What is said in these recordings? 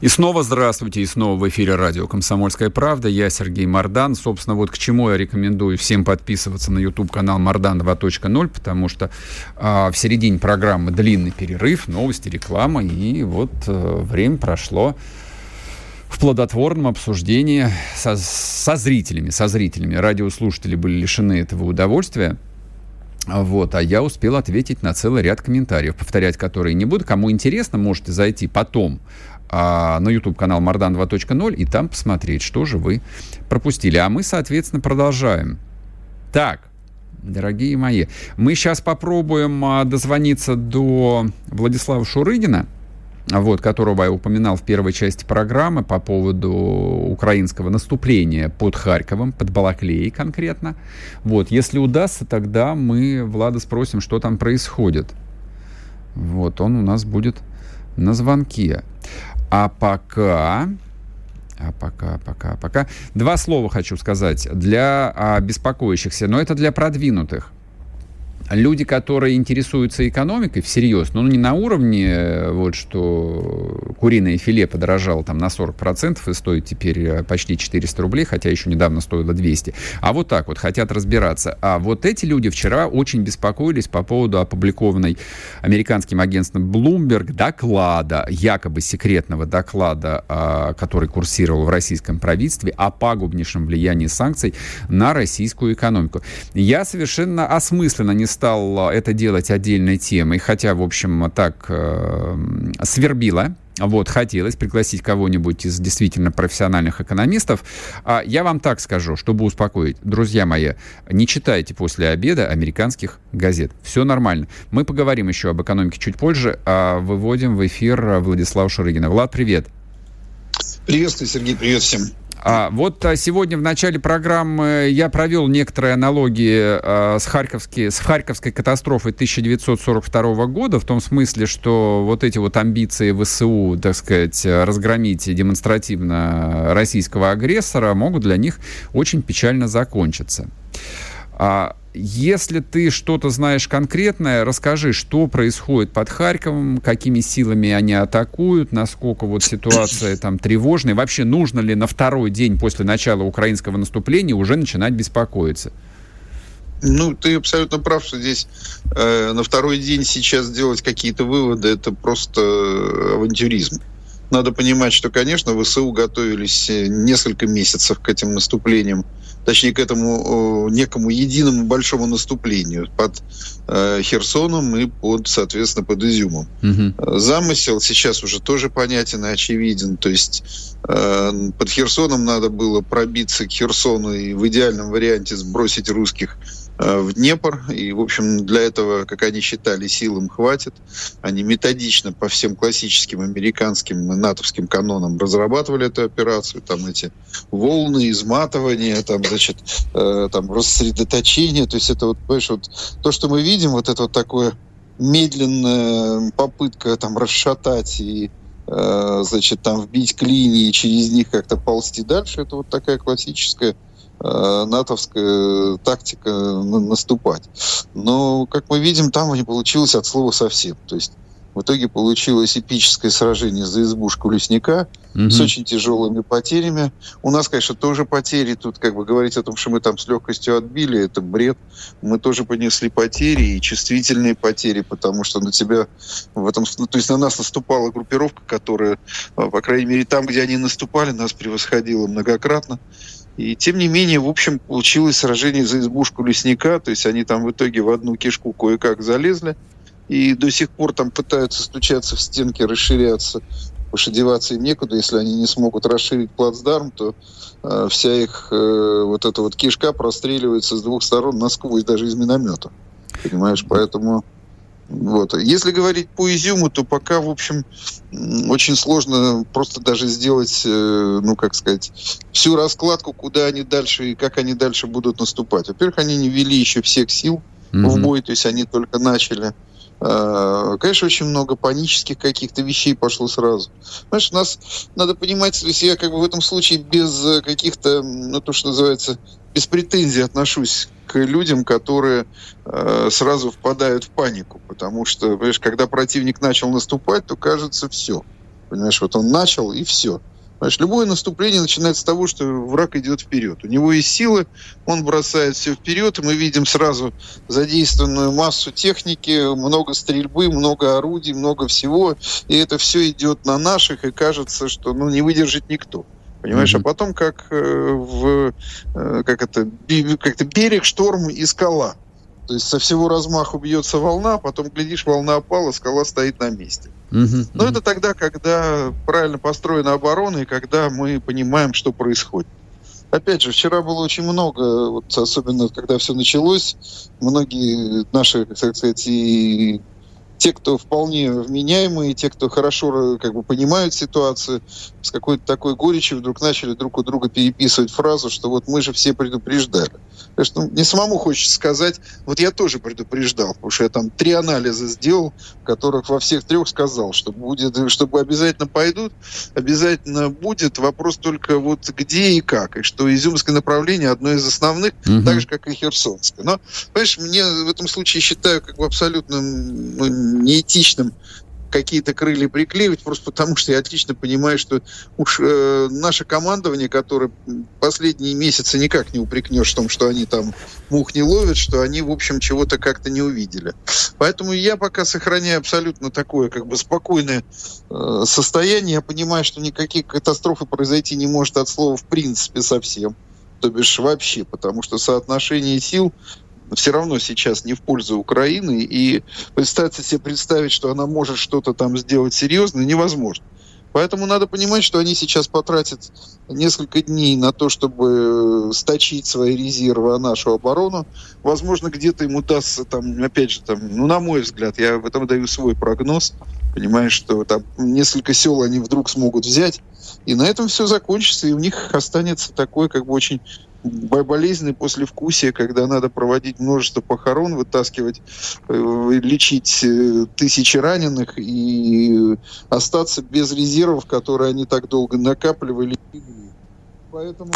И снова здравствуйте, и снова в эфире радио «Комсомольская правда». Я Сергей Мордан. Собственно, вот к чему я рекомендую всем подписываться на YouTube-канал «Мордан 2.0», потому что а, в середине программы длинный перерыв, новости, реклама, и вот а, время прошло в плодотворном обсуждении со, со зрителями, со зрителями. Радиослушатели были лишены этого удовольствия. Вот, а я успел ответить на целый ряд комментариев, повторять которые не буду. Кому интересно, можете зайти потом а, на YouTube канал Мардан 2.0 и там посмотреть, что же вы пропустили. А мы, соответственно, продолжаем. Так, дорогие мои, мы сейчас попробуем а, дозвониться до Владислава Шурыгина, вот, которого я упоминал в первой части программы по поводу украинского наступления под Харьковом, под Балаклеей конкретно. Вот, если удастся, тогда мы Влада спросим, что там происходит. Вот, он у нас будет на звонке. А пока... А пока, пока, пока. Два слова хочу сказать для а, беспокоящихся, но это для продвинутых люди, которые интересуются экономикой всерьез, ну, не на уровне, э, вот, что куриное филе подорожало там на 40% и стоит теперь э, почти 400 рублей, хотя еще недавно стоило 200, а вот так вот хотят разбираться. А вот эти люди вчера очень беспокоились по поводу опубликованной американским агентством Bloomberg доклада, якобы секретного доклада, а, который курсировал в российском правительстве о пагубнейшем влиянии санкций на российскую экономику. Я совершенно осмысленно не стал а, это делать отдельной темой, хотя, в общем, так э, свербило. Вот, хотелось пригласить кого-нибудь из действительно профессиональных экономистов. А я вам так скажу, чтобы успокоить. Друзья мои, не читайте после обеда американских газет. Все нормально. Мы поговорим еще об экономике чуть позже. А выводим в эфир Владислава Шурыгина. Влад, привет. Приветствую, Сергей, привет всем. А, вот а, сегодня в начале программы я провел некоторые аналогии а, с, Харьковской, с Харьковской катастрофой 1942 года, в том смысле, что вот эти вот амбиции ВСУ, так сказать, разгромить демонстративно российского агрессора могут для них очень печально закончиться. А, если ты что-то знаешь конкретное, расскажи, что происходит под Харьковом, какими силами они атакуют, насколько вот ситуация там тревожная. Вообще, нужно ли на второй день после начала украинского наступления уже начинать беспокоиться? Ну, ты абсолютно прав, что здесь э, на второй день сейчас делать какие-то выводы, это просто авантюризм. Надо понимать, что, конечно, ВСУ готовились э, несколько месяцев к этим наступлениям точнее, к этому некому единому большому наступлению под э, Херсоном и под, соответственно, под Изюмом. Угу. Замысел сейчас уже тоже понятен и очевиден. То есть э, под Херсоном надо было пробиться к Херсону и в идеальном варианте сбросить русских в Днепр. И, в общем, для этого, как они считали, сил им хватит. Они методично по всем классическим американским и натовским канонам разрабатывали эту операцию. Там эти волны, изматывания, там, значит, э, там, рассредоточение. То есть это вот, понимаешь, вот то, что мы видим, вот это вот такое медленная попытка там расшатать и э, значит, там вбить клинии через них как-то ползти дальше, это вот такая классическая Э, натовская тактика наступать. Но, как мы видим, там не получилось от слова совсем. То есть в итоге получилось эпическое сражение за избушку лесника угу. с очень тяжелыми потерями. У нас, конечно, тоже потери. Тут как бы говорить о том, что мы там с легкостью отбили, это бред. Мы тоже понесли потери и чувствительные потери, потому что на тебя в этом... То есть на нас наступала группировка, которая, э, по крайней мере, там, где они наступали, нас превосходила многократно. И тем не менее, в общем, получилось сражение за избушку лесника, то есть они там в итоге в одну кишку кое-как залезли, и до сих пор там пытаются стучаться в стенки, расширяться, потому что им некуда, если они не смогут расширить плацдарм, то э, вся их э, вот эта вот кишка простреливается с двух сторон насквозь, даже из миномета. Понимаешь, поэтому Вот. Если говорить по изюму, то пока, в общем, очень сложно просто даже сделать, э, ну, как сказать, всю раскладку, куда они дальше и как они дальше будут наступать. Во-первых, они не ввели еще всех сил mm-hmm. в бой, то есть они только начали. А, конечно, очень много панических каких-то вещей пошло сразу. Знаешь, у нас надо понимать, если я как бы в этом случае без э, каких-то, ну, то, что называется, без претензий отношусь к людям, которые э, сразу впадают в панику, потому что, понимаешь, когда противник начал наступать, то кажется все. Понимаешь, вот он начал и все. Понимаешь, любое наступление начинается с того, что враг идет вперед. У него есть силы, он бросает все вперед, и мы видим сразу задействованную массу техники, много стрельбы, много орудий, много всего, и это все идет на наших, и кажется, что ну, не выдержит никто. Понимаешь, mm-hmm. а потом как э, в э, как это как-то берег, шторм и скала. То есть со всего размаху бьется волна, потом глядишь, волна опала, скала стоит на месте. Mm-hmm. Но это тогда, когда правильно построена оборона и когда мы понимаем, что происходит. Опять же, вчера было очень много, вот особенно когда все началось, многие наши, так сказать, и те, кто вполне вменяемые, те, кто хорошо как бы понимают ситуацию, с какой-то такой горечью вдруг начали друг у друга переписывать фразу, что вот мы же все предупреждали. Потому что ну, мне самому хочется сказать, вот я тоже предупреждал, потому что я там три анализа сделал, в которых во всех трех сказал, что будет, чтобы обязательно пойдут, обязательно будет. Вопрос только вот где и как. И что Изюмское направление одно из основных, угу. так же, как и Херсонское. Но, понимаешь, мне в этом случае считаю как бы абсолютно ну, неэтичным какие-то крылья приклеивать, просто потому что я отлично понимаю, что уж э, наше командование, которое последние месяцы никак не упрекнешь в том, что они там мух не ловят, что они, в общем, чего-то как-то не увидели. Поэтому я пока сохраняю абсолютно такое как бы спокойное э, состояние. Я понимаю, что никаких катастрофы произойти не может от слова в принципе совсем то бишь вообще, потому что соотношение сил все равно сейчас не в пользу Украины, и представить себе представить, что она может что-то там сделать серьезно, невозможно. Поэтому надо понимать, что они сейчас потратят несколько дней на то, чтобы сточить свои резервы, а нашу оборону. Возможно, где-то им удастся, там, опять же, там, ну, на мой взгляд, я в этом даю свой прогноз, понимаешь, что там несколько сел они вдруг смогут взять, и на этом все закончится, и у них останется такой, как бы, очень болезненное послевкусие, когда надо проводить множество похорон, вытаскивать, э, лечить э, тысячи раненых и остаться без резервов, которые они так долго накапливали. Поэтому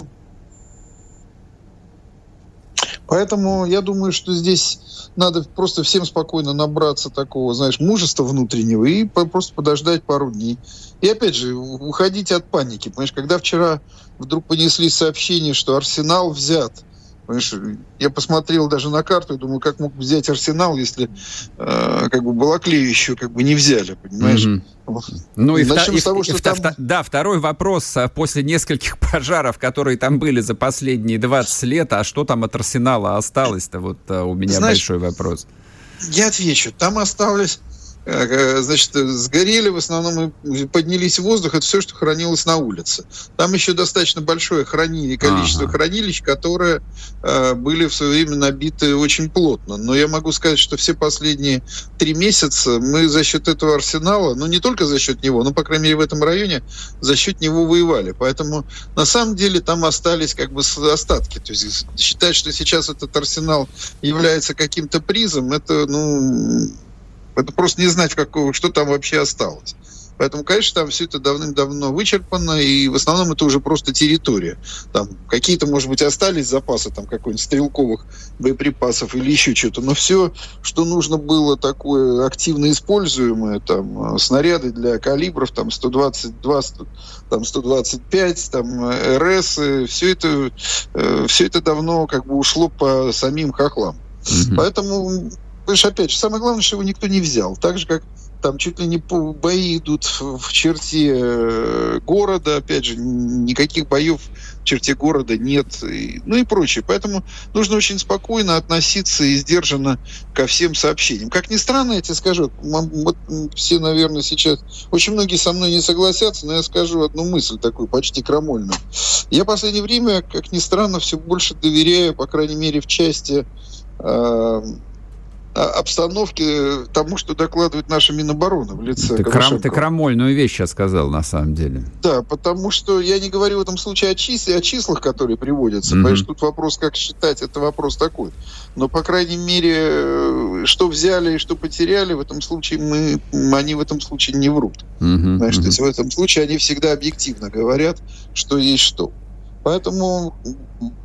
Поэтому я думаю, что здесь надо просто всем спокойно набраться такого, знаешь, мужества внутреннего и просто подождать пару дней. И опять же, уходить от паники. Понимаешь, когда вчера вдруг понесли сообщение, что Арсенал взят, Понимаешь, я посмотрел даже на карту и думаю, как мог взять Арсенал, если э, как бы Балаклею еще как бы не взяли, понимаешь? Mm-hmm. Ну и, Начнем и, того, и, что и, там... Да, второй вопрос. А после нескольких пожаров, которые там были за последние 20 лет, а что там от Арсенала осталось-то? Вот а, у меня Знаешь, большой вопрос. Я отвечу. Там осталось значит, сгорели в основном и поднялись в воздух, это все, что хранилось на улице. Там еще достаточно большое хранилище, количество ага. хранилищ, которые э, были в свое время набиты очень плотно. Но я могу сказать, что все последние три месяца мы за счет этого арсенала, ну не только за счет него, но, по крайней мере, в этом районе за счет него воевали. Поэтому на самом деле там остались как бы остатки. То есть считать, что сейчас этот арсенал является каким-то призом, это, ну, это просто не знать, какого, что там вообще осталось. Поэтому, конечно, там все это давным-давно вычерпано, и в основном это уже просто территория. Там какие-то, может быть, остались запасы там какой-нибудь стрелковых боеприпасов или еще что-то, но все, что нужно было такое активно используемое, там снаряды для калибров, там 122, там 125, там РС, все это, э, все это давно как бы ушло по самим хохлам. Mm-hmm. Поэтому Понимаешь, опять же, самое главное, что его никто не взял. Так же, как там чуть ли не бои идут в черте э, города, опять же, никаких боев в черте города нет, и, ну и прочее. Поэтому нужно очень спокойно относиться и сдержанно ко всем сообщениям. Как ни странно, я тебе скажу, вот все, наверное, сейчас, очень многие со мной не согласятся, но я скажу одну мысль такую, почти крамольную. Я в последнее время, как ни странно, все больше доверяю, по крайней мере, в части э, обстановке тому, что докладывает наша Минобороны в лице ты, крам, ты крамольную вещь сейчас сказал, на самом деле. Да, потому что я не говорю в этом случае о, числе, о числах, которые приводятся. Mm-hmm. Потому что тут вопрос, как считать, это вопрос такой. Но, по крайней мере, э, что взяли и что потеряли, в этом случае мы, они в этом случае не врут. Mm-hmm. Знаешь, mm-hmm. то есть в этом случае они всегда объективно говорят, что есть что. Поэтому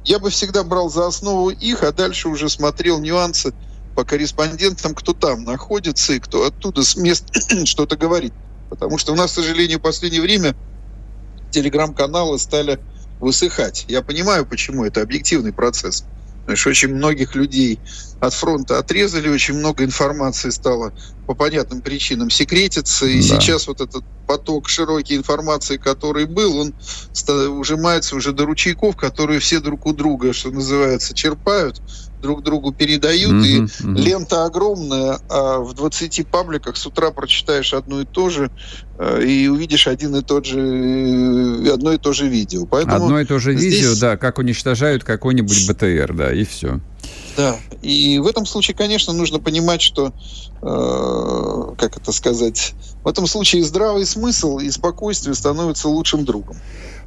я бы всегда брал за основу их, а дальше уже смотрел нюансы по корреспондентам, кто там находится и кто оттуда с мест что-то говорит. Потому что у нас, к сожалению, в последнее время телеграм-каналы стали высыхать. Я понимаю, почему это объективный процесс. Потому что очень многих людей от фронта отрезали, очень много информации стало по понятным причинам секретиться, и да. сейчас вот этот поток широкой информации, который был, он ужимается уже до ручейков, которые все друг у друга, что называется, черпают, друг другу передают, mm-hmm, и mm-hmm. лента огромная, а в 20 пабликах с утра прочитаешь одно и то же, э, и увидишь один и тот же, э, одно и то же видео. Поэтому одно и то же здесь... видео, да, как уничтожают какой-нибудь БТР, да, и все. Да, и в этом случае, конечно, нужно понимать, что, э, как это сказать, в этом случае здравый смысл и спокойствие становятся лучшим другом.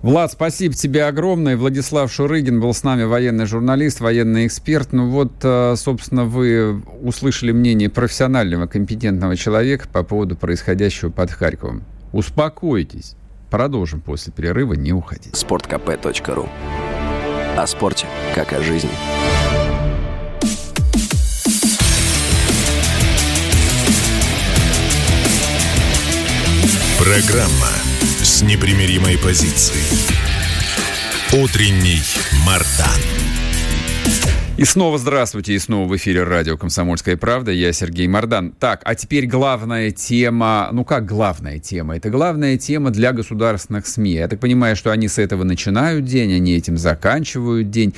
Влад, спасибо тебе огромное. Владислав Шурыгин был с нами, военный журналист, военный эксперт. Ну вот, э, собственно, вы услышали мнение профессионального, компетентного человека по поводу происходящего под Харьковом. Успокойтесь. Продолжим после перерыва, не уходите. Спорткп.ру О спорте, как о жизни. Программа с непримиримой позицией. Утренний Мардан. И снова здравствуйте, и снова в эфире радио «Комсомольская правда». Я Сергей Мордан. Так, а теперь главная тема, ну как главная тема? Это главная тема для государственных СМИ. Я так понимаю, что они с этого начинают день, они этим заканчивают день.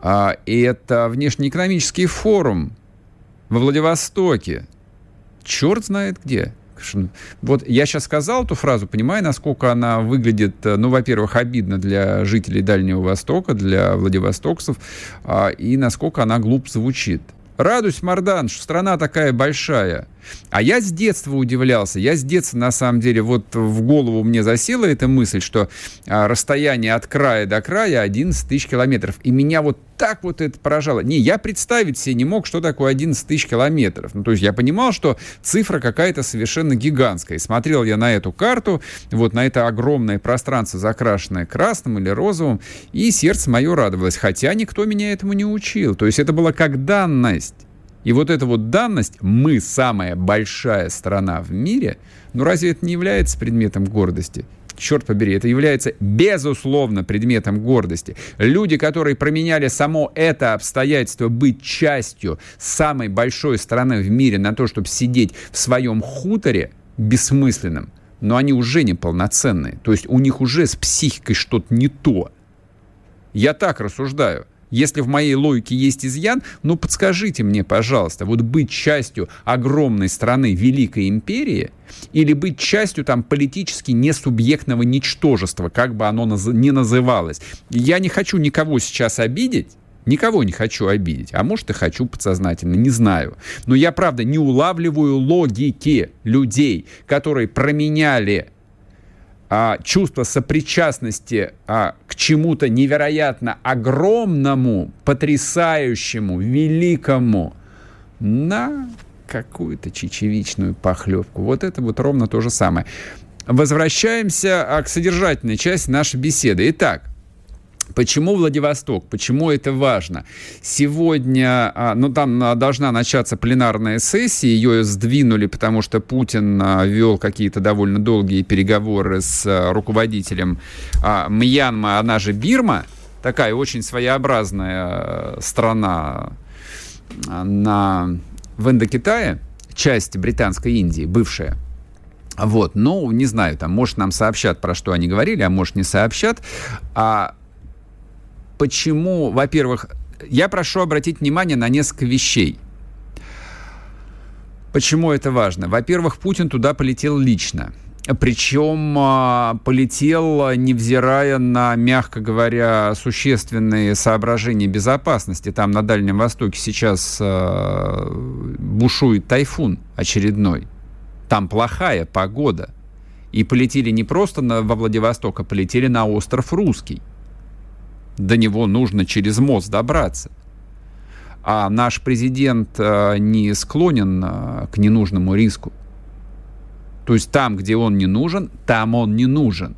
А, это внешнеэкономический форум во Владивостоке. Черт знает где. Вот я сейчас сказал эту фразу, понимаю, насколько она выглядит, э, ну, во-первых, обидно для жителей Дальнего Востока, для владивостокцев, а, и насколько она глуп звучит. Радуйся, Мардан, что страна такая большая. А я с детства удивлялся. Я с детства, на самом деле, вот в голову мне засела эта мысль, что а, расстояние от края до края 11 тысяч километров. И меня вот так вот это поражало. Не, я представить себе не мог, что такое 11 тысяч километров. Ну, то есть я понимал, что цифра какая-то совершенно гигантская. И смотрел я на эту карту, вот на это огромное пространство, закрашенное красным или розовым, и сердце мое радовалось. Хотя никто меня этому не учил. То есть это было как данность. И вот эта вот данность, мы самая большая страна в мире, ну разве это не является предметом гордости? Черт побери, это является безусловно предметом гордости. Люди, которые променяли само это обстоятельство быть частью самой большой страны в мире на то, чтобы сидеть в своем хуторе бессмысленным, но они уже неполноценные. То есть у них уже с психикой что-то не то. Я так рассуждаю. Если в моей логике есть изъян, ну подскажите мне, пожалуйста, вот быть частью огромной страны, великой империи, или быть частью там политически несубъектного ничтожества, как бы оно наз- ни называлось. Я не хочу никого сейчас обидеть, Никого не хочу обидеть, а может и хочу подсознательно, не знаю. Но я, правда, не улавливаю логики людей, которые променяли а, чувство сопричастности а, к чему-то невероятно огромному, потрясающему, великому на какую-то чечевичную похлебку. Вот это вот ровно то же самое. Возвращаемся а, к содержательной части нашей беседы. Итак, Почему Владивосток? Почему это важно? Сегодня, а, ну там а, должна начаться пленарная сессия, ее сдвинули, потому что Путин а, вел какие-то довольно долгие переговоры с руководителем Мьянма, она же Бирма, такая очень своеобразная страна на, в Индокитае, часть Британской Индии, бывшая. Вот, ну, не знаю, там, может, нам сообщат, про что они говорили, а может, не сообщат. А почему, во-первых, я прошу обратить внимание на несколько вещей. Почему это важно? Во-первых, Путин туда полетел лично. Причем а, полетел, невзирая на, мягко говоря, существенные соображения безопасности. Там на Дальнем Востоке сейчас а, бушует тайфун очередной. Там плохая погода. И полетели не просто на, во Владивосток, а полетели на остров Русский. До него нужно через мост добраться. А наш президент а, не склонен к ненужному риску. То есть там, где он не нужен, там он не нужен.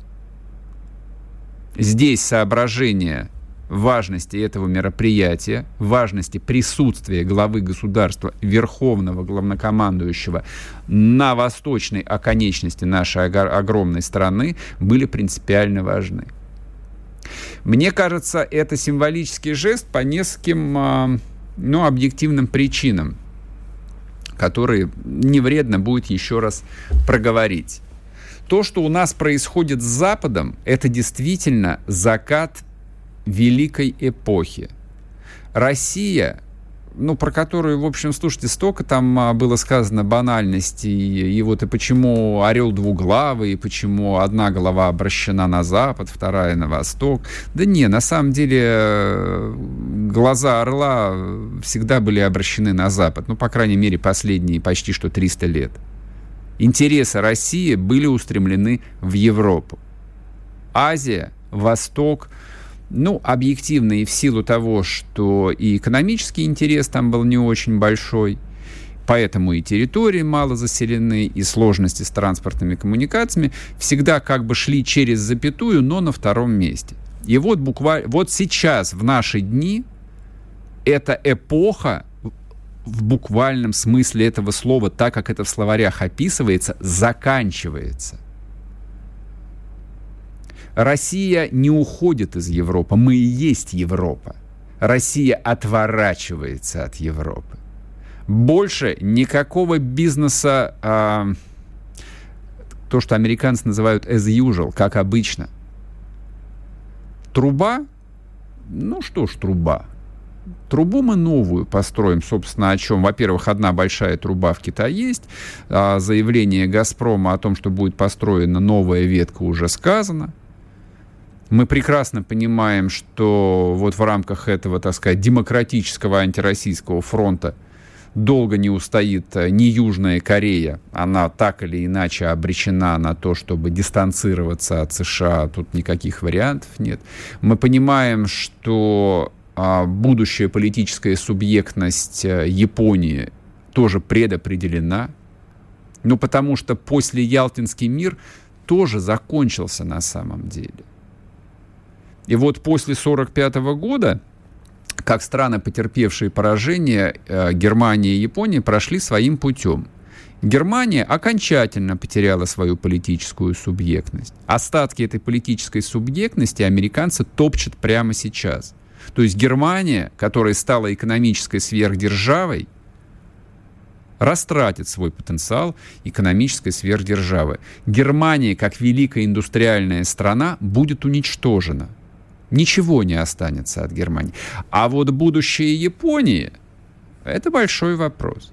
Здесь соображение важности этого мероприятия, важности присутствия главы государства, верховного главнокомандующего на восточной оконечности нашей огромной страны были принципиально важны. Мне кажется, это символический жест по нескольким а, ну, объективным причинам которые не вредно будет еще раз проговорить. То, что у нас происходит с Западом, это действительно закат великой эпохи. Россия ну, про которую, в общем, слушайте, столько там а, было сказано банальности, и, и вот и почему орел двуглавый, и почему одна голова обращена на запад, вторая на восток. Да не, на самом деле э, глаза орла всегда были обращены на запад, ну, по крайней мере, последние почти что 300 лет. Интересы России были устремлены в Европу. Азия, Восток – ну, объективно и в силу того, что и экономический интерес там был не очень большой, поэтому и территории мало заселены, и сложности с транспортными коммуникациями всегда как бы шли через запятую, но на втором месте. И вот буквально, вот сейчас, в наши дни, эта эпоха в буквальном смысле этого слова, так как это в словарях описывается, заканчивается. Россия не уходит из Европы, мы и есть Европа. Россия отворачивается от Европы. Больше никакого бизнеса, а, то, что американцы называют as usual, как обычно. Труба, ну что ж труба, Трубу мы новую построим, собственно, о чем? Во-первых, одна большая труба в Китае есть. А заявление «Газпрома» о том, что будет построена новая ветка, уже сказано. Мы прекрасно понимаем, что вот в рамках этого, так сказать, демократического антироссийского фронта долго не устоит э, ни Южная Корея. Она так или иначе обречена на то, чтобы дистанцироваться от США. Тут никаких вариантов нет. Мы понимаем, что а, будущая политическая субъектность э, Японии тоже предопределена. Ну, потому что после Ялтинский мир тоже закончился на самом деле. И вот после 1945 года как страны, потерпевшие поражение, э, Германия и Япония прошли своим путем. Германия окончательно потеряла свою политическую субъектность. Остатки этой политической субъектности американцы топчут прямо сейчас. То есть Германия, которая стала экономической сверхдержавой, растратит свой потенциал экономической сверхдержавы. Германия, как великая индустриальная страна, будет уничтожена – Ничего не останется от Германии. А вот будущее Японии – это большой вопрос.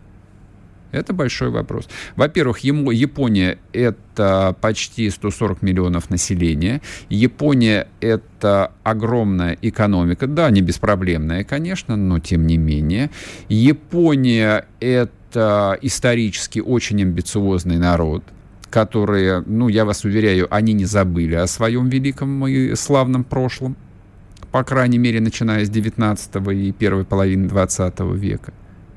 Это большой вопрос. Во-первых, Япония – это почти 140 миллионов населения. Япония – это огромная экономика. Да, не беспроблемная, конечно, но тем не менее. Япония – это исторически очень амбициозный народ которые, ну, я вас уверяю, они не забыли о своем великом и славном прошлом, по крайней мере, начиная с 19 и первой половины 20 века.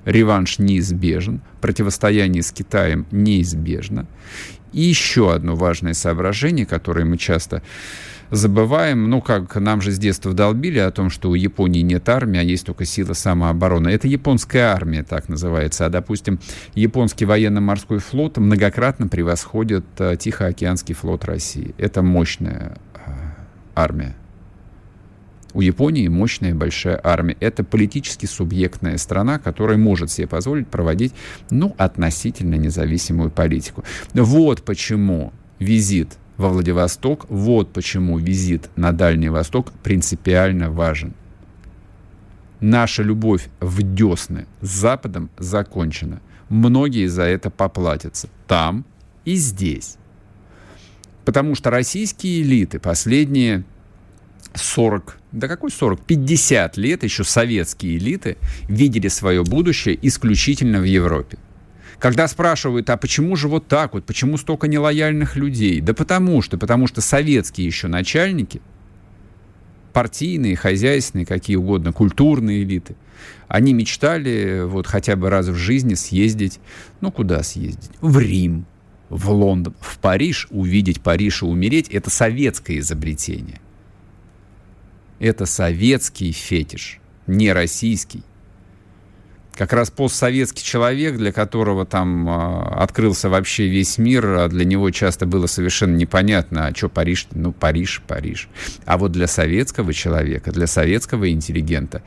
Реванш неизбежен, противостояние с Китаем неизбежно. И еще одно важное соображение, которое мы часто забываем, ну как нам же с детства долбили о том, что у Японии нет армии, а есть только сила самообороны. Это японская армия, так называется. А, допустим, японский военно-морской флот многократно превосходит а, Тихоокеанский флот России. Это мощная а, армия. У Японии мощная большая армия. Это политически субъектная страна, которая может себе позволить проводить, ну, относительно независимую политику. Вот почему визит во Владивосток. Вот почему визит на Дальний Восток принципиально важен. Наша любовь в десны с Западом закончена. Многие за это поплатятся. Там и здесь. Потому что российские элиты последние 40, да какой 40, 50 лет еще советские элиты видели свое будущее исключительно в Европе. Когда спрашивают, а почему же вот так вот, почему столько нелояльных людей? Да потому что, потому что советские еще начальники, партийные, хозяйственные, какие угодно, культурные элиты, они мечтали вот хотя бы раз в жизни съездить, ну куда съездить? В Рим, в Лондон, в Париж, увидеть Париж и умереть, это советское изобретение. Это советский фетиш, не российский как раз постсоветский человек, для которого там э, открылся вообще весь мир, а для него часто было совершенно непонятно, а что Париж, ну Париж, Париж. А вот для советского человека, для советского интеллигента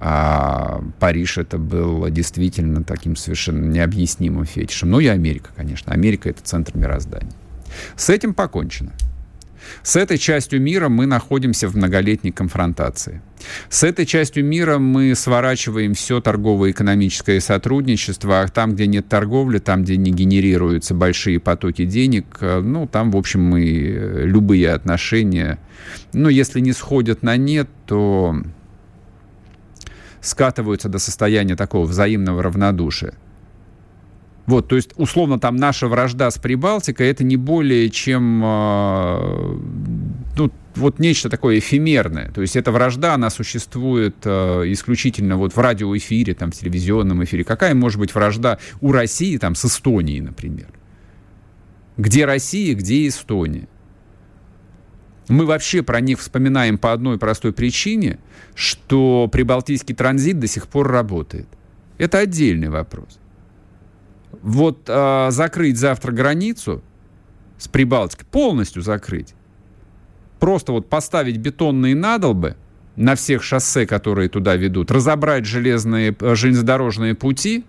э, Париж это был действительно таким совершенно необъяснимым фетишем. Ну и Америка, конечно. Америка это центр мироздания. С этим покончено. С этой частью мира мы находимся в многолетней конфронтации. С этой частью мира мы сворачиваем все торгово-экономическое сотрудничество, а там, где нет торговли, там, где не генерируются большие потоки денег, э, ну, там, в общем, мы э, любые отношения, ну, если не сходят на нет, то скатываются до состояния такого взаимного равнодушия. Вот, то есть, условно, там наша вражда с Прибалтикой это не более чем э, ну, вот нечто такое эфемерное. То есть эта вражда, она существует э, исключительно вот в радиоэфире, там, в телевизионном эфире. Какая может быть вражда у России там, с Эстонией, например? Где Россия, где Эстония? Мы вообще про них вспоминаем по одной простой причине, что прибалтийский транзит до сих пор работает. Это отдельный вопрос. Вот э, закрыть завтра границу с Прибалтикой, полностью закрыть, просто вот поставить бетонные надолбы на всех шоссе, которые туда ведут, разобрать железные, э, железнодорожные пути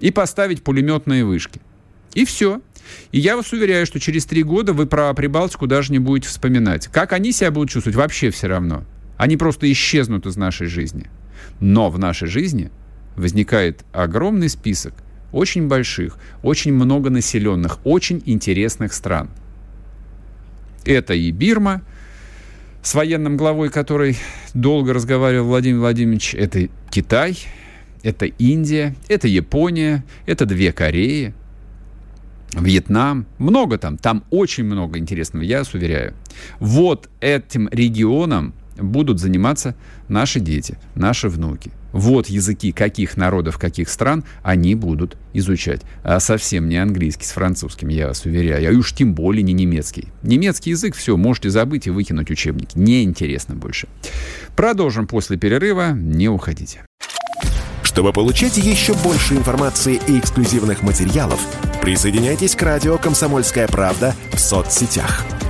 и поставить пулеметные вышки. И все. И я вас уверяю, что через три года вы про Прибалтику даже не будете вспоминать. Как они себя будут чувствовать, вообще все равно. Они просто исчезнут из нашей жизни. Но в нашей жизни возникает огромный список – очень больших, очень многонаселенных, очень интересных стран. Это и Бирма, с военным главой которой долго разговаривал Владимир Владимирович, это Китай, это Индия, это Япония, это две Кореи, Вьетнам, много там, там очень много интересного, я вас уверяю. Вот этим регионом будут заниматься наши дети, наши внуки. Вот языки каких народов, каких стран они будут изучать. А совсем не английский с французским, я вас уверяю. А уж тем более не немецкий. Немецкий язык, все, можете забыть и выкинуть учебники. Неинтересно больше. Продолжим после перерыва. Не уходите. Чтобы получать еще больше информации и эксклюзивных материалов, присоединяйтесь к радио «Комсомольская правда» в соцсетях –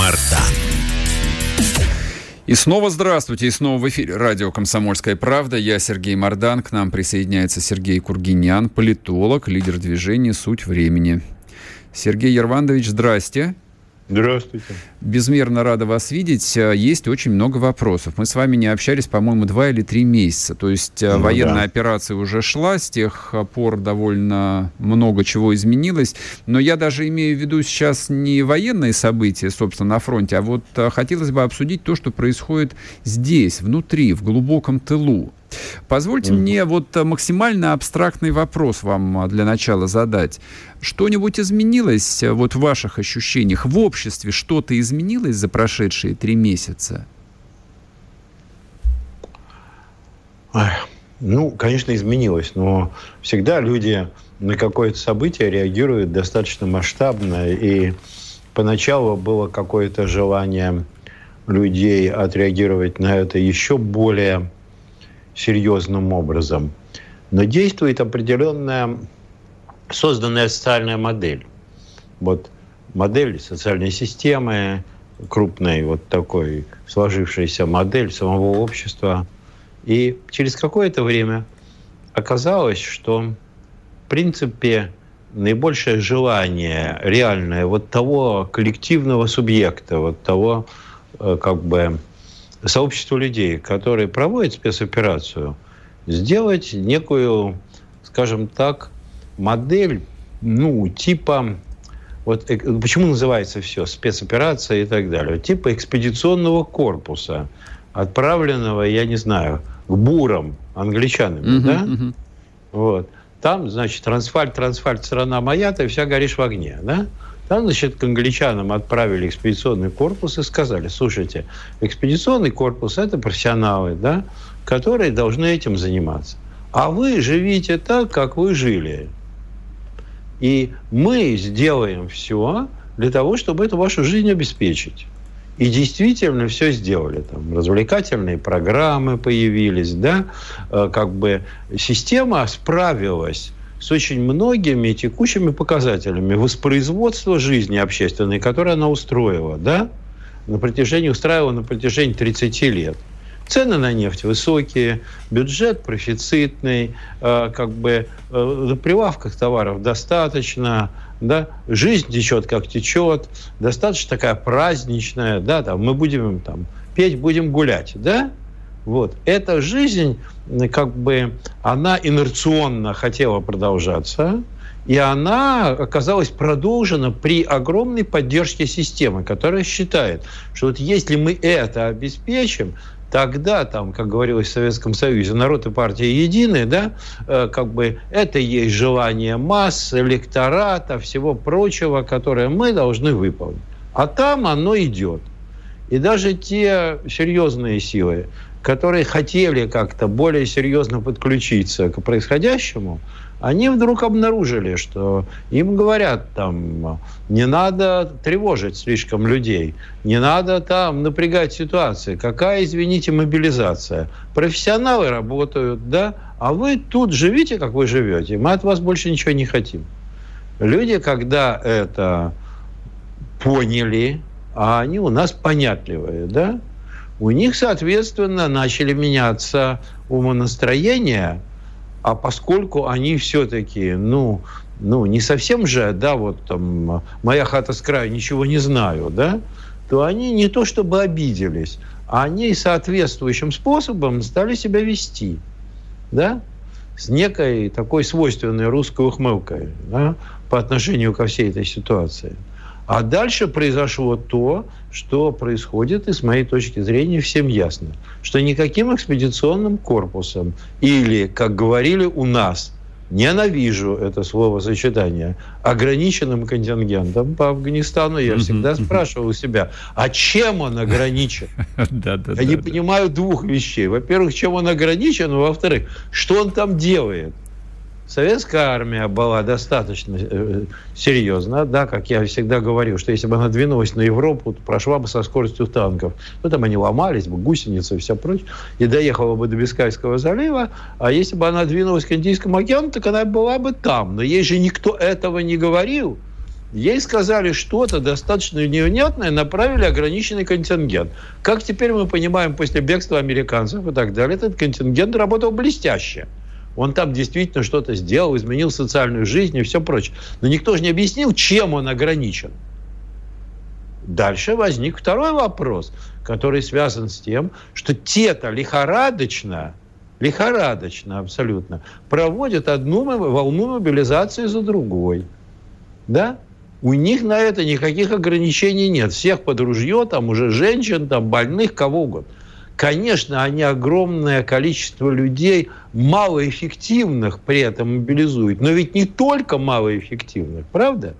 Мардан. И снова здравствуйте, и снова в эфире радио «Комсомольская правда». Я Сергей Мордан, к нам присоединяется Сергей Кургинян, политолог, лидер движения «Суть времени». Сергей Ервандович, здрасте. Здравствуйте. Безмерно рада вас видеть. Э, есть очень много вопросов. Мы с вами не общались, по-моему, два или три месяца. То есть э, ну, военная да. операция уже шла, с тех пор довольно много чего изменилось. Но я даже имею в виду сейчас не военные события, собственно, на фронте, а вот э, хотелось бы обсудить то, что происходит здесь, внутри, в глубоком тылу. Позвольте mm-hmm. мне вот э, максимально абстрактный вопрос вам э, для начала задать. Что-нибудь изменилось э, вот в ваших ощущениях? В обществе что-то изменилось за прошедшие три месяца? Ну, конечно, изменилось, но всегда люди на какое-то событие реагируют достаточно масштабно, и поначалу было какое-то желание людей отреагировать на это еще более серьезным образом. Но действует определенная созданная социальная модель. Вот модель социальной системы, крупной вот такой сложившаяся модель самого общества. И через какое-то время оказалось, что в принципе наибольшее желание реальное вот того коллективного субъекта, вот того э, как бы сообщества людей, которые проводят спецоперацию, сделать некую, скажем так, модель, ну, типа вот э, почему называется все спецоперация и так далее, типа экспедиционного корпуса, отправленного, я не знаю, к бурам англичанами, uh-huh, да? Uh-huh. Вот. Там, значит, трансфальт, трансфальт, страна моя, ты вся горишь в огне, да? Там, значит, к англичанам отправили экспедиционный корпус и сказали, слушайте, экспедиционный корпус – это профессионалы, да, которые должны этим заниматься. А вы живите так, как вы жили. И мы сделаем все для того, чтобы эту вашу жизнь обеспечить. И действительно все сделали. Там развлекательные программы появились, да, э, как бы система справилась с очень многими текущими показателями воспроизводства жизни общественной, которую она устроила, да, на протяжении, устраивала на протяжении 30 лет. Цены на нефть высокие, бюджет профицитный, э, как бы э, на прилавках товаров достаточно, да, жизнь течет как течет, достаточно такая праздничная, да, там мы будем там петь, будем гулять, да, вот. Эта жизнь, как бы, она инерционно хотела продолжаться, и она оказалась продолжена при огромной поддержке системы, которая считает, что вот если мы это обеспечим, тогда, там, как говорилось в Советском Союзе, народ и партия едины, да, э, как бы это есть желание масс, электората, всего прочего, которое мы должны выполнить. А там оно идет. И даже те серьезные силы, которые хотели как-то более серьезно подключиться к происходящему, они вдруг обнаружили, что им говорят там, не надо тревожить слишком людей, не надо там напрягать ситуации. Какая, извините, мобилизация? Профессионалы работают, да, а вы тут живите, как вы живете. Мы от вас больше ничего не хотим. Люди, когда это поняли, а они у нас понятливые, да, у них, соответственно, начали меняться умонастроения, а поскольку они все-таки, ну, ну, не совсем же, да, вот там, моя хата с краю, ничего не знаю, да, то они не то чтобы обиделись, а они соответствующим способом стали себя вести, да, с некой такой свойственной русской ухмылкой да, по отношению ко всей этой ситуации. А дальше произошло то, что происходит, и с моей точки зрения всем ясно, что никаким экспедиционным корпусом или, как говорили у нас, ненавижу это словосочетание, ограниченным контингентом по Афганистану, я всегда спрашивал у себя, а чем он ограничен? Я не понимаю двух вещей. Во-первых, чем он ограничен, а во-вторых, что он там делает? Советская армия была достаточно э, серьезна, да, как я всегда говорил, что если бы она двинулась на Европу, то прошла бы со скоростью танков. Ну, там они ломались бы, гусеницы и все прочее, и доехала бы до Бискайского залива, а если бы она двинулась к Индийскому океану, так она была бы там. Но ей же никто этого не говорил. Ей сказали что-то достаточно невнятное, направили ограниченный контингент. Как теперь мы понимаем после бегства американцев и так далее, этот контингент работал блестяще. Он там действительно что-то сделал, изменил социальную жизнь и все прочее. Но никто же не объяснил, чем он ограничен. Дальше возник второй вопрос, который связан с тем, что те-то лихорадочно, лихорадочно абсолютно, проводят одну волну мобилизации за другой. Да? У них на это никаких ограничений нет. Всех под ружье, там уже женщин, там больных, кого угодно. Конечно, они огромное количество людей малоэффективных при этом мобилизуют. Но ведь не только малоэффективных, правда?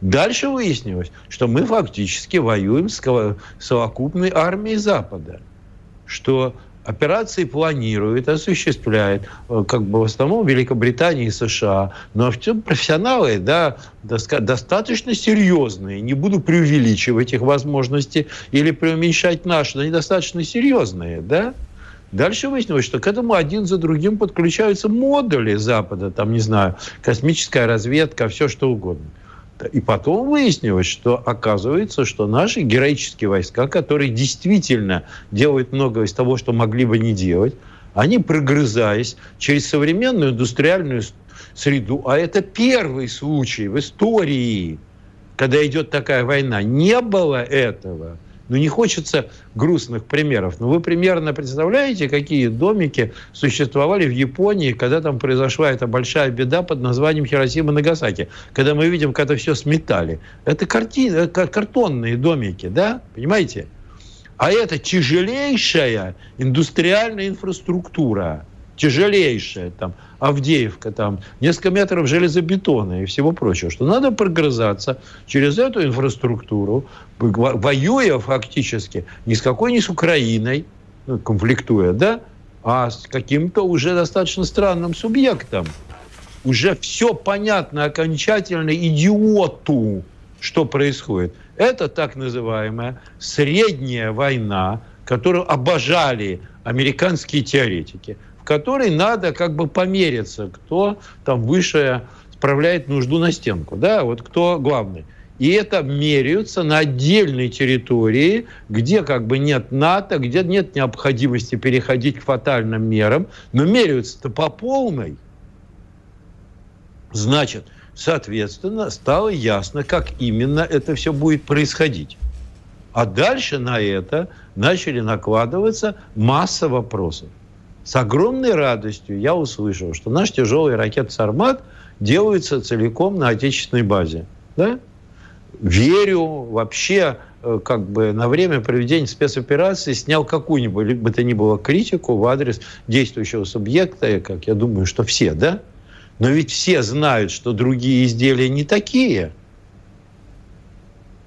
Дальше выяснилось, что мы фактически воюем с совокупной армией Запада. Что операции планирует, осуществляет, э, как бы в основном Великобритания и США. Но в чем профессионалы, да, достаточно серьезные. Не буду преувеличивать их возможности или преуменьшать наши, но они достаточно серьезные, да. Дальше выяснилось, что к этому один за другим подключаются модули Запада, там, не знаю, космическая разведка, все что угодно. И потом выяснилось, что оказывается, что наши героические войска, которые действительно делают много из того, что могли бы не делать, они, прогрызаясь через современную индустриальную среду, а это первый случай в истории, когда идет такая война, не было этого – ну, не хочется грустных примеров. Но вы примерно представляете, какие домики существовали в Японии, когда там произошла эта большая беда под названием Хиросима Нагасаки. Когда мы видим, как это все сметали. Это картины, э, картонные домики, да? Понимаете? А это тяжелейшая индустриальная инфраструктура. Тяжелейшая. Там Авдеевка, там несколько метров железобетона и всего прочего, что надо прогрызаться через эту инфраструктуру, воюя фактически ни с какой не с Украиной, ну, конфликтуя, да, а с каким-то уже достаточно странным субъектом. Уже все понятно окончательно идиоту, что происходит. Это так называемая средняя война, которую обожали американские теоретики – которой надо как бы помериться, кто там выше справляет нужду на стенку, да, вот кто главный. И это меряются на отдельной территории, где как бы нет НАТО, где нет необходимости переходить к фатальным мерам, но меряются-то по полной. Значит, соответственно, стало ясно, как именно это все будет происходить. А дальше на это начали накладываться масса вопросов с огромной радостью я услышал, что наш тяжелый ракет «Сармат» делается целиком на отечественной базе. Да? Верю вообще, э, как бы на время проведения спецоперации снял какую-нибудь бы то ни было критику в адрес действующего субъекта, как я думаю, что все, да? Но ведь все знают, что другие изделия не такие.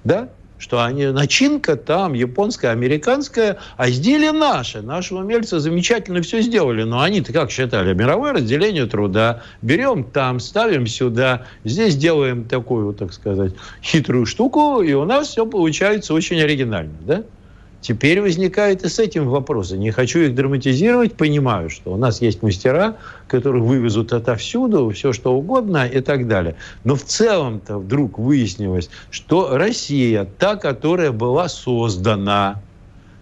Да? Что они, начинка там японская, американская, а изделие наше. Наши умельцы замечательно все сделали. Но они-то как считали? Мировое разделение труда. Берем там, ставим сюда. Здесь делаем такую, так сказать, хитрую штуку, и у нас все получается очень оригинально. Да? Теперь возникает и с этим вопросы. Не хочу их драматизировать, понимаю, что у нас есть мастера, которые вывезут отовсюду все, что угодно и так далее. Но в целом-то вдруг выяснилось, что Россия, та, которая была создана,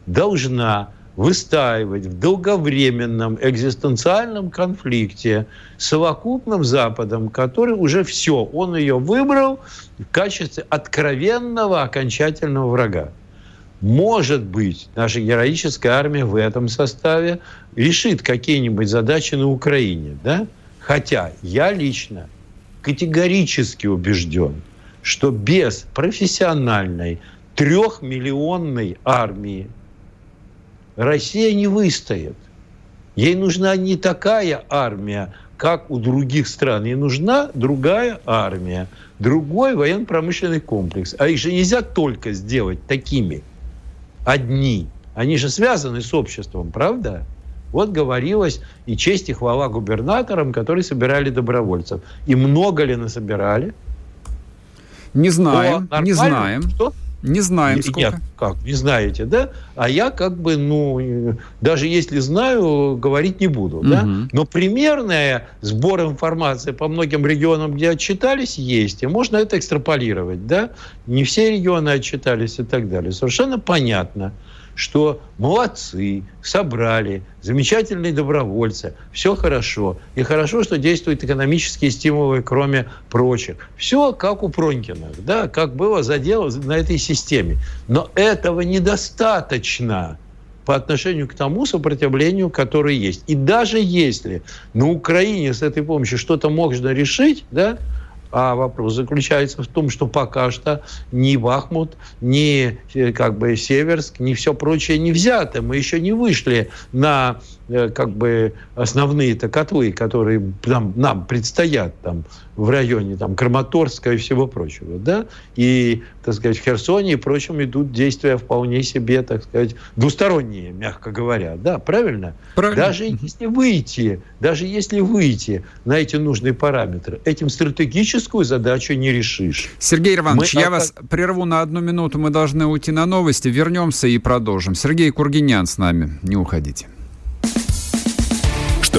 должна выстаивать в долговременном экзистенциальном конфликте с совокупным Западом, который уже все, он ее выбрал в качестве откровенного окончательного врага. Может быть, наша героическая армия в этом составе решит какие-нибудь задачи на Украине, да? Хотя я лично категорически убежден, что без профессиональной трехмиллионной армии Россия не выстоит. Ей нужна не такая армия, как у других стран. Ей нужна другая армия, другой военно-промышленный комплекс. А их же нельзя только сделать такими – одни. Они же связаны с обществом, правда? Вот говорилось и честь и хвала губернаторам, которые собирали добровольцев. И много ли насобирали? Не знаем, не знаем. Что? Не знаем, сколько. Нет, как, не знаете, да? А я как бы, ну, даже если знаю, говорить не буду, угу. да? Но примерная сбор информации по многим регионам, где отчитались, есть. И можно это экстраполировать, да? Не все регионы отчитались и так далее. Совершенно понятно, что молодцы, собрали, замечательные добровольцы, все хорошо. И хорошо, что действуют экономические стимулы, кроме прочих. Все как у Пронькиных, да, как было задело на этой системе. Но этого недостаточно по отношению к тому сопротивлению, которое есть. И даже если на Украине с этой помощью что-то можно решить, да, а вопрос заключается в том, что пока что ни Бахмут, ни э, как бы Северск, ни все прочее не взято. Мы еще не вышли на как бы основные-то котлы, которые нам, нам предстоят там в районе там Краматорска и всего прочего, да, и, так сказать, в Херсоне и прочем идут действия вполне себе, так сказать, двусторонние, мягко говоря, да, правильно? правильно. Даже если выйти, даже если выйти на эти нужные параметры, этим стратегическую задачу не решишь. Сергей Иванович, мы я вас прерву на одну минуту, мы должны уйти на новости, вернемся и продолжим. Сергей Кургинян с нами, не уходите.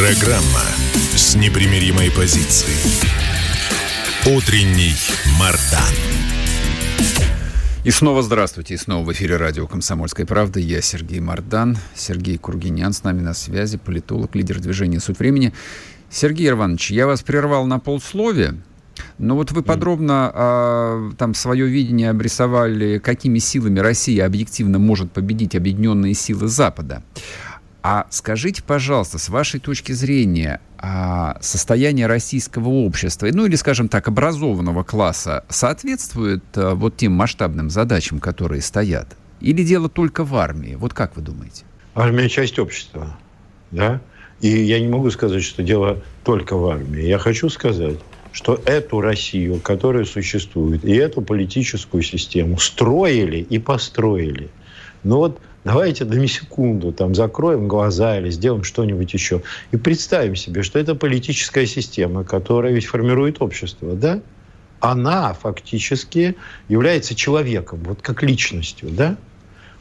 Программа с непримиримой позицией. Утренний Мардан. И снова здравствуйте. И снова в эфире радио «Комсомольская правда». Я Сергей Мардан. Сергей Кургинян с нами на связи, политолог, лидер движения «Суть времени». Сергей Иванович, я вас прервал на полсловия. Но вот вы подробно а, там свое видение обрисовали, какими силами Россия объективно может победить объединенные силы Запада. А скажите, пожалуйста, с вашей точки зрения, а состояние российского общества, ну или, скажем так, образованного класса соответствует а, вот тем масштабным задачам, которые стоят? Или дело только в армии? Вот как вы думаете? Армия – часть общества, да? И я не могу сказать, что дело только в армии. Я хочу сказать, что эту Россию, которая существует, и эту политическую систему строили и построили. Но вот Давайте на секунду там закроем глаза или сделаем что-нибудь еще. И представим себе, что это политическая система, которая ведь формирует общество, да? Она фактически является человеком, вот как личностью, да?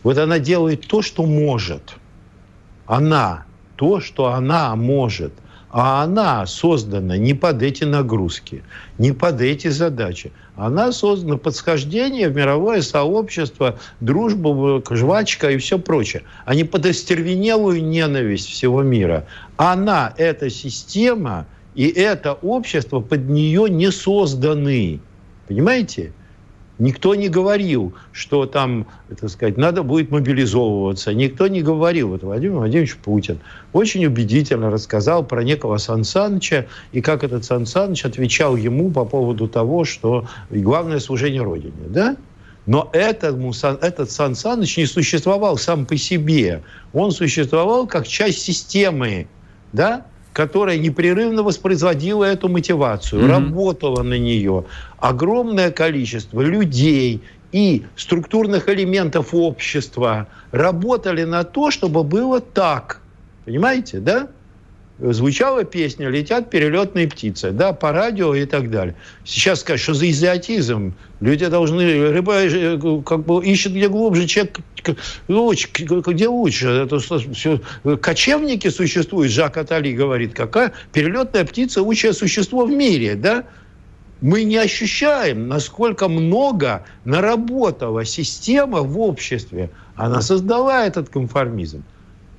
Вот она делает то, что может. Она то, что она может – а она создана не под эти нагрузки, не под эти задачи. Она создана под схождение в мировое сообщество, дружбу, жвачка и все прочее, а не под остервенелую ненависть всего мира. Она, эта система и это общество под нее не созданы. Понимаете? Никто не говорил, что там, так сказать, надо будет мобилизовываться. Никто не говорил. Вот Владимир Владимирович Путин очень убедительно рассказал про некого Сан Саныча и как этот Сан Саныч отвечал ему по поводу того, что главное служение Родине. Да? Но этому, этот Сан Саныч не существовал сам по себе. Он существовал как часть системы. Да? Которая непрерывно воспроизводила эту мотивацию, mm-hmm. работала на нее. Огромное количество людей и структурных элементов общества работали на то, чтобы было так. Понимаете, да? Звучала песня «Летят перелетные птицы», да, по радио и так далее. Сейчас скажешь, что за изиотизм? Люди должны, рыба э, как бы ищет где глубже, человек лучше, где лучше. Это все, кочевники существуют, Жак Атали говорит, какая перелетная птица лучшее существо в мире, да? Мы не ощущаем, насколько много наработала система в обществе. Она создала этот конформизм.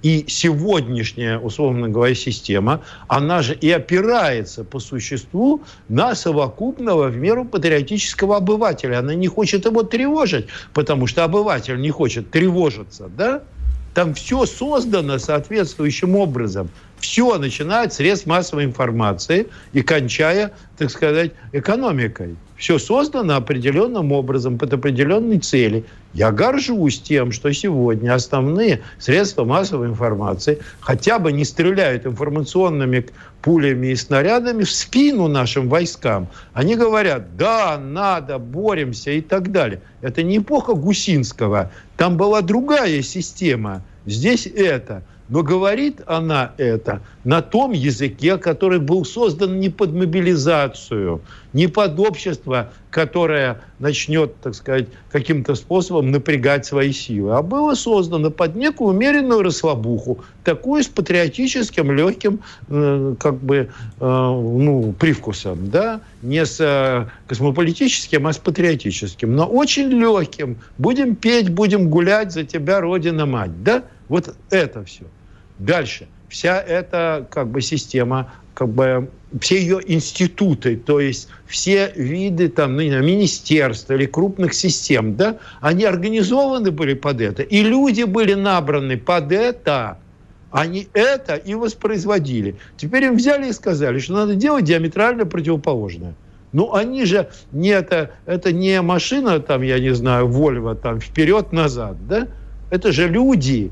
И сегодняшняя, условно говоря, система, она же и опирается по существу на совокупного в меру патриотического обывателя. Она не хочет его тревожить, потому что обыватель не хочет тревожиться, да? Там все создано соответствующим образом. Все, начиная от средств массовой информации и кончая, так сказать, экономикой. Все создано определенным образом, под определенной цели. Я горжусь тем, что сегодня основные средства массовой информации хотя бы не стреляют информационными пулями и снарядами в спину нашим войскам. Они говорят, да, надо, боремся и так далее. Это не эпоха Гусинского. Там была другая система. Здесь это. Но говорит она это на том языке, который был создан не под мобилизацию, не под общество, которое начнет, так сказать, каким-то способом напрягать свои силы, а было создано под некую умеренную расслабуху, такую с патриотическим легким э, как бы э, ну, привкусом, да, не с э, космополитическим, а с патриотическим, но очень легким. Будем петь, будем гулять за тебя, Родина-мать, да? Вот это все. Дальше. Вся эта как бы система, как бы все ее институты, то есть все виды там, ну, министерств или крупных систем, да, они организованы были под это, и люди были набраны под это, они это и воспроизводили. Теперь им взяли и сказали, что надо делать диаметрально противоположное. Ну, они же не это, это не машина, там, я не знаю, Вольво, там, вперед-назад, да? Это же люди,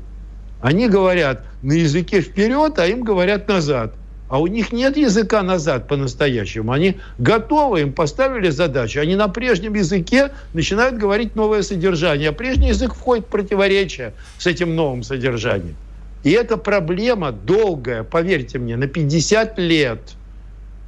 они говорят на языке вперед, а им говорят назад. А у них нет языка назад по-настоящему. Они готовы, им поставили задачу. Они на прежнем языке начинают говорить новое содержание. А прежний язык входит в противоречие с этим новым содержанием. И эта проблема долгая, поверьте мне, на 50 лет.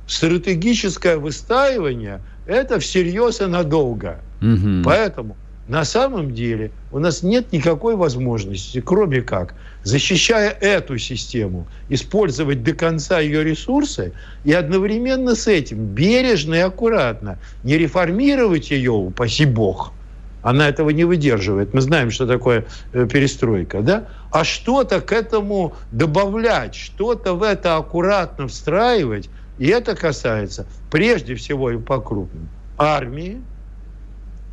Стратегическое выстаивание – это всерьез и надолго. Угу. Поэтому на самом деле у нас нет никакой возможности, кроме как, защищая эту систему, использовать до конца ее ресурсы и одновременно с этим бережно и аккуратно не реформировать ее, упаси бог, она этого не выдерживает. Мы знаем, что такое э, перестройка, да? А что-то к этому добавлять, что-то в это аккуратно встраивать, и это касается прежде всего и по крупным армии,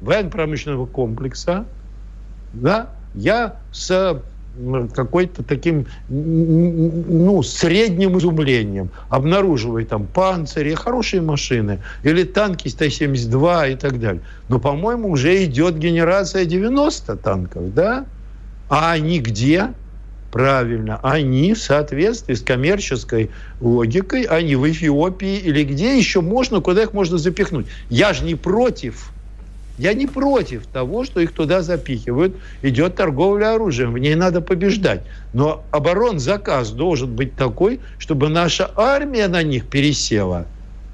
военно-промышленного комплекса, да, я с какой-то таким ну, средним изумлением обнаруживаю там панцири, хорошие машины, или танки Т-72 и так далее. Но, по-моему, уже идет генерация 90 танков, да? А они где? Правильно, они в соответствии с коммерческой логикой, они в Эфиопии или где еще можно, куда их можно запихнуть. Я же не против я не против того, что их туда запихивают. Идет торговля оружием, в ней надо побеждать. Но оборонзаказ должен быть такой, чтобы наша армия на них пересела.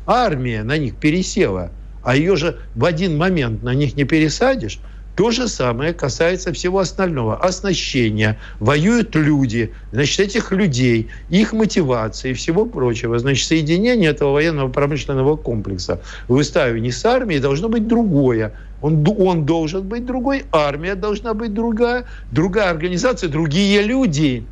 Армия на них пересела. А ее же в один момент на них не пересадишь. То же самое касается всего остального. Оснащения. Воюют люди. Значит, этих людей, их мотивации и всего прочего. Значит, соединение этого военного промышленного комплекса в выставлении с армией должно быть другое. Он, он должен быть другой, армия должна быть другая, другая организация, другие люди,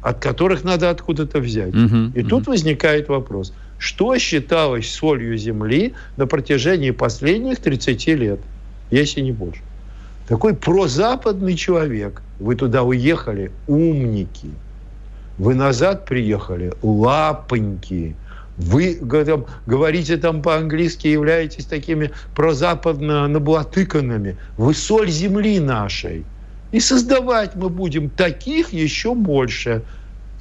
от которых надо откуда-то взять. Угу, и угу. тут возникает вопрос, что считалось солью земли на протяжении последних 30 лет, если не больше такой прозападный человек. Вы туда уехали, умники. Вы назад приехали, лапоньки. Вы там, говорите там по-английски, являетесь такими прозападно наблатыканными. Вы соль земли нашей. И создавать мы будем таких еще больше.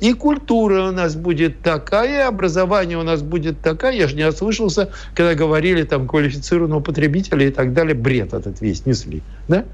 И культура у нас будет такая, образование у нас будет такая. Я же не ослышался, когда говорили там квалифицированного потребителя и так далее. Бред этот весь несли. Да?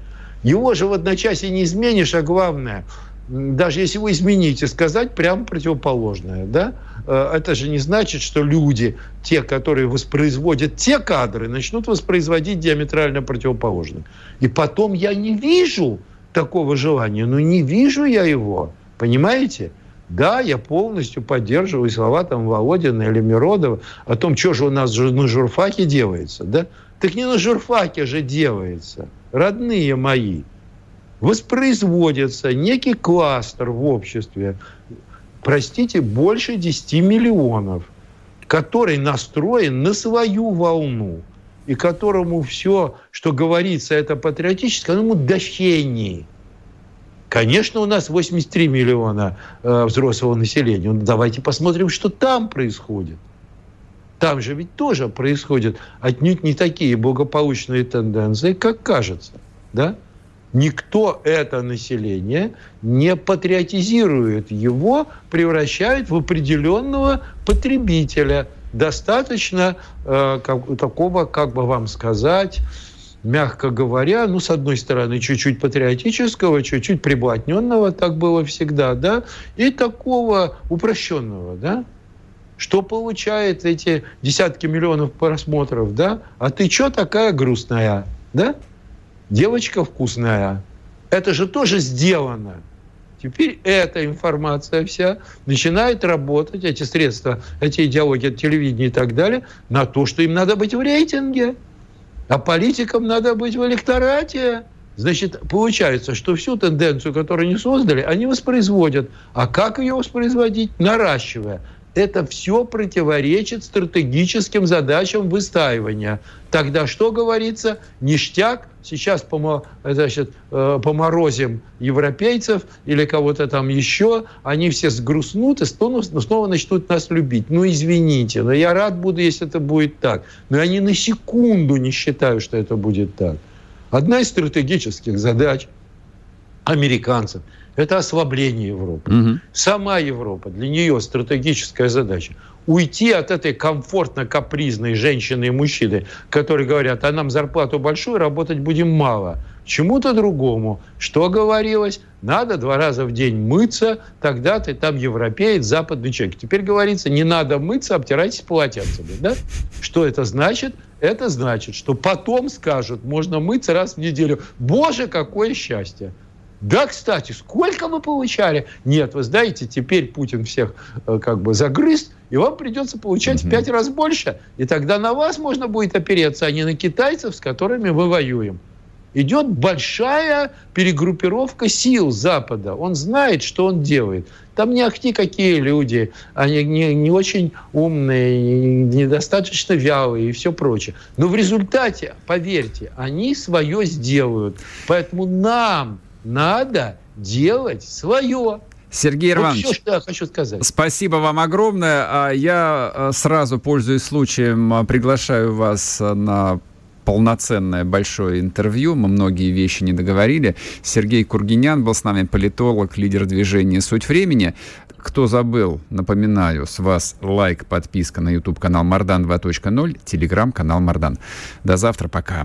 Его же в одночасье не изменишь, а главное, даже если вы измените, сказать прямо противоположное. Да? Э, это же не значит, что люди, те, которые воспроизводят те кадры, начнут воспроизводить диаметрально противоположные. И потом я не вижу такого желания, но не вижу я его. Понимаете? Да, я полностью поддерживаю слова там Володина или Миродова о том, что же у нас на журфаке делается. Да? Так не на журфаке же делается. Родные мои. Воспроизводится некий кластер в обществе, простите, больше 10 миллионов, который настроен на свою волну и которому все, что говорится, это патриотическое, ему дохении. Конечно, у нас 83 миллиона э, взрослого населения. Ну, давайте посмотрим, что там происходит. Там же ведь тоже происходят отнюдь не такие благополучные тенденции, как кажется. Да? Никто это население не патриотизирует его, превращает в определенного потребителя. Достаточно э, как, такого, как бы вам сказать, мягко говоря, ну, с одной стороны, чуть-чуть патриотического, чуть-чуть приблотненного, так было всегда, да, и такого упрощенного, да, что получает эти десятки миллионов просмотров, да? А ты что такая грустная, да? Девочка вкусная. Это же тоже сделано. Теперь эта информация вся начинает работать, эти средства, эти идеологии, телевидения и так далее, на то, что им надо быть в рейтинге. А политикам надо быть в электорате. Значит, получается, что всю тенденцию, которую они создали, они воспроизводят. А как ее воспроизводить? Наращивая это все противоречит стратегическим задачам выстаивания. Тогда что говорится? Ништяк, сейчас помо, значит, э, поморозим европейцев или кого-то там еще, они все сгрустнут и снова, начнут нас любить. Ну, извините, но я рад буду, если это будет так. Но я ни на секунду не считаю, что это будет так. Одна из стратегических задач американцев. Это ослабление Европы. Угу. Сама Европа, для нее стратегическая задача уйти от этой комфортно-капризной женщины и мужчины, которые говорят, а нам зарплату большую, работать будем мало. Чему-то другому. Что говорилось? Надо два раза в день мыться, тогда ты там европеец, западный человек. Теперь говорится, не надо мыться, обтирайтесь полотенцами. Да? Что это значит? Это значит, что потом скажут, можно мыться раз в неделю. Боже, какое счастье! Да, кстати, сколько мы получали? Нет, вы знаете, теперь Путин всех э, как бы загрыз, и вам придется получать угу. в пять раз больше. И тогда на вас можно будет опереться, а не на китайцев, с которыми мы воюем. Идет большая перегруппировка сил Запада. Он знает, что он делает. Там не ахти какие люди, они не, не очень умные, недостаточно вялые и все прочее. Но в результате, поверьте, они свое сделают. Поэтому нам надо делать свое. Сергей вот Иванович, все, что я хочу сказать. спасибо вам огромное. А я э, сразу, пользуясь случаем, э, приглашаю вас на полноценное большое интервью. Мы многие вещи не договорили. Сергей Кургинян был с нами, политолог, лидер движения «Суть времени». Кто забыл, напоминаю, с вас лайк, подписка на YouTube-канал Мардан 2.0, телеграм-канал Мардан. До завтра, пока.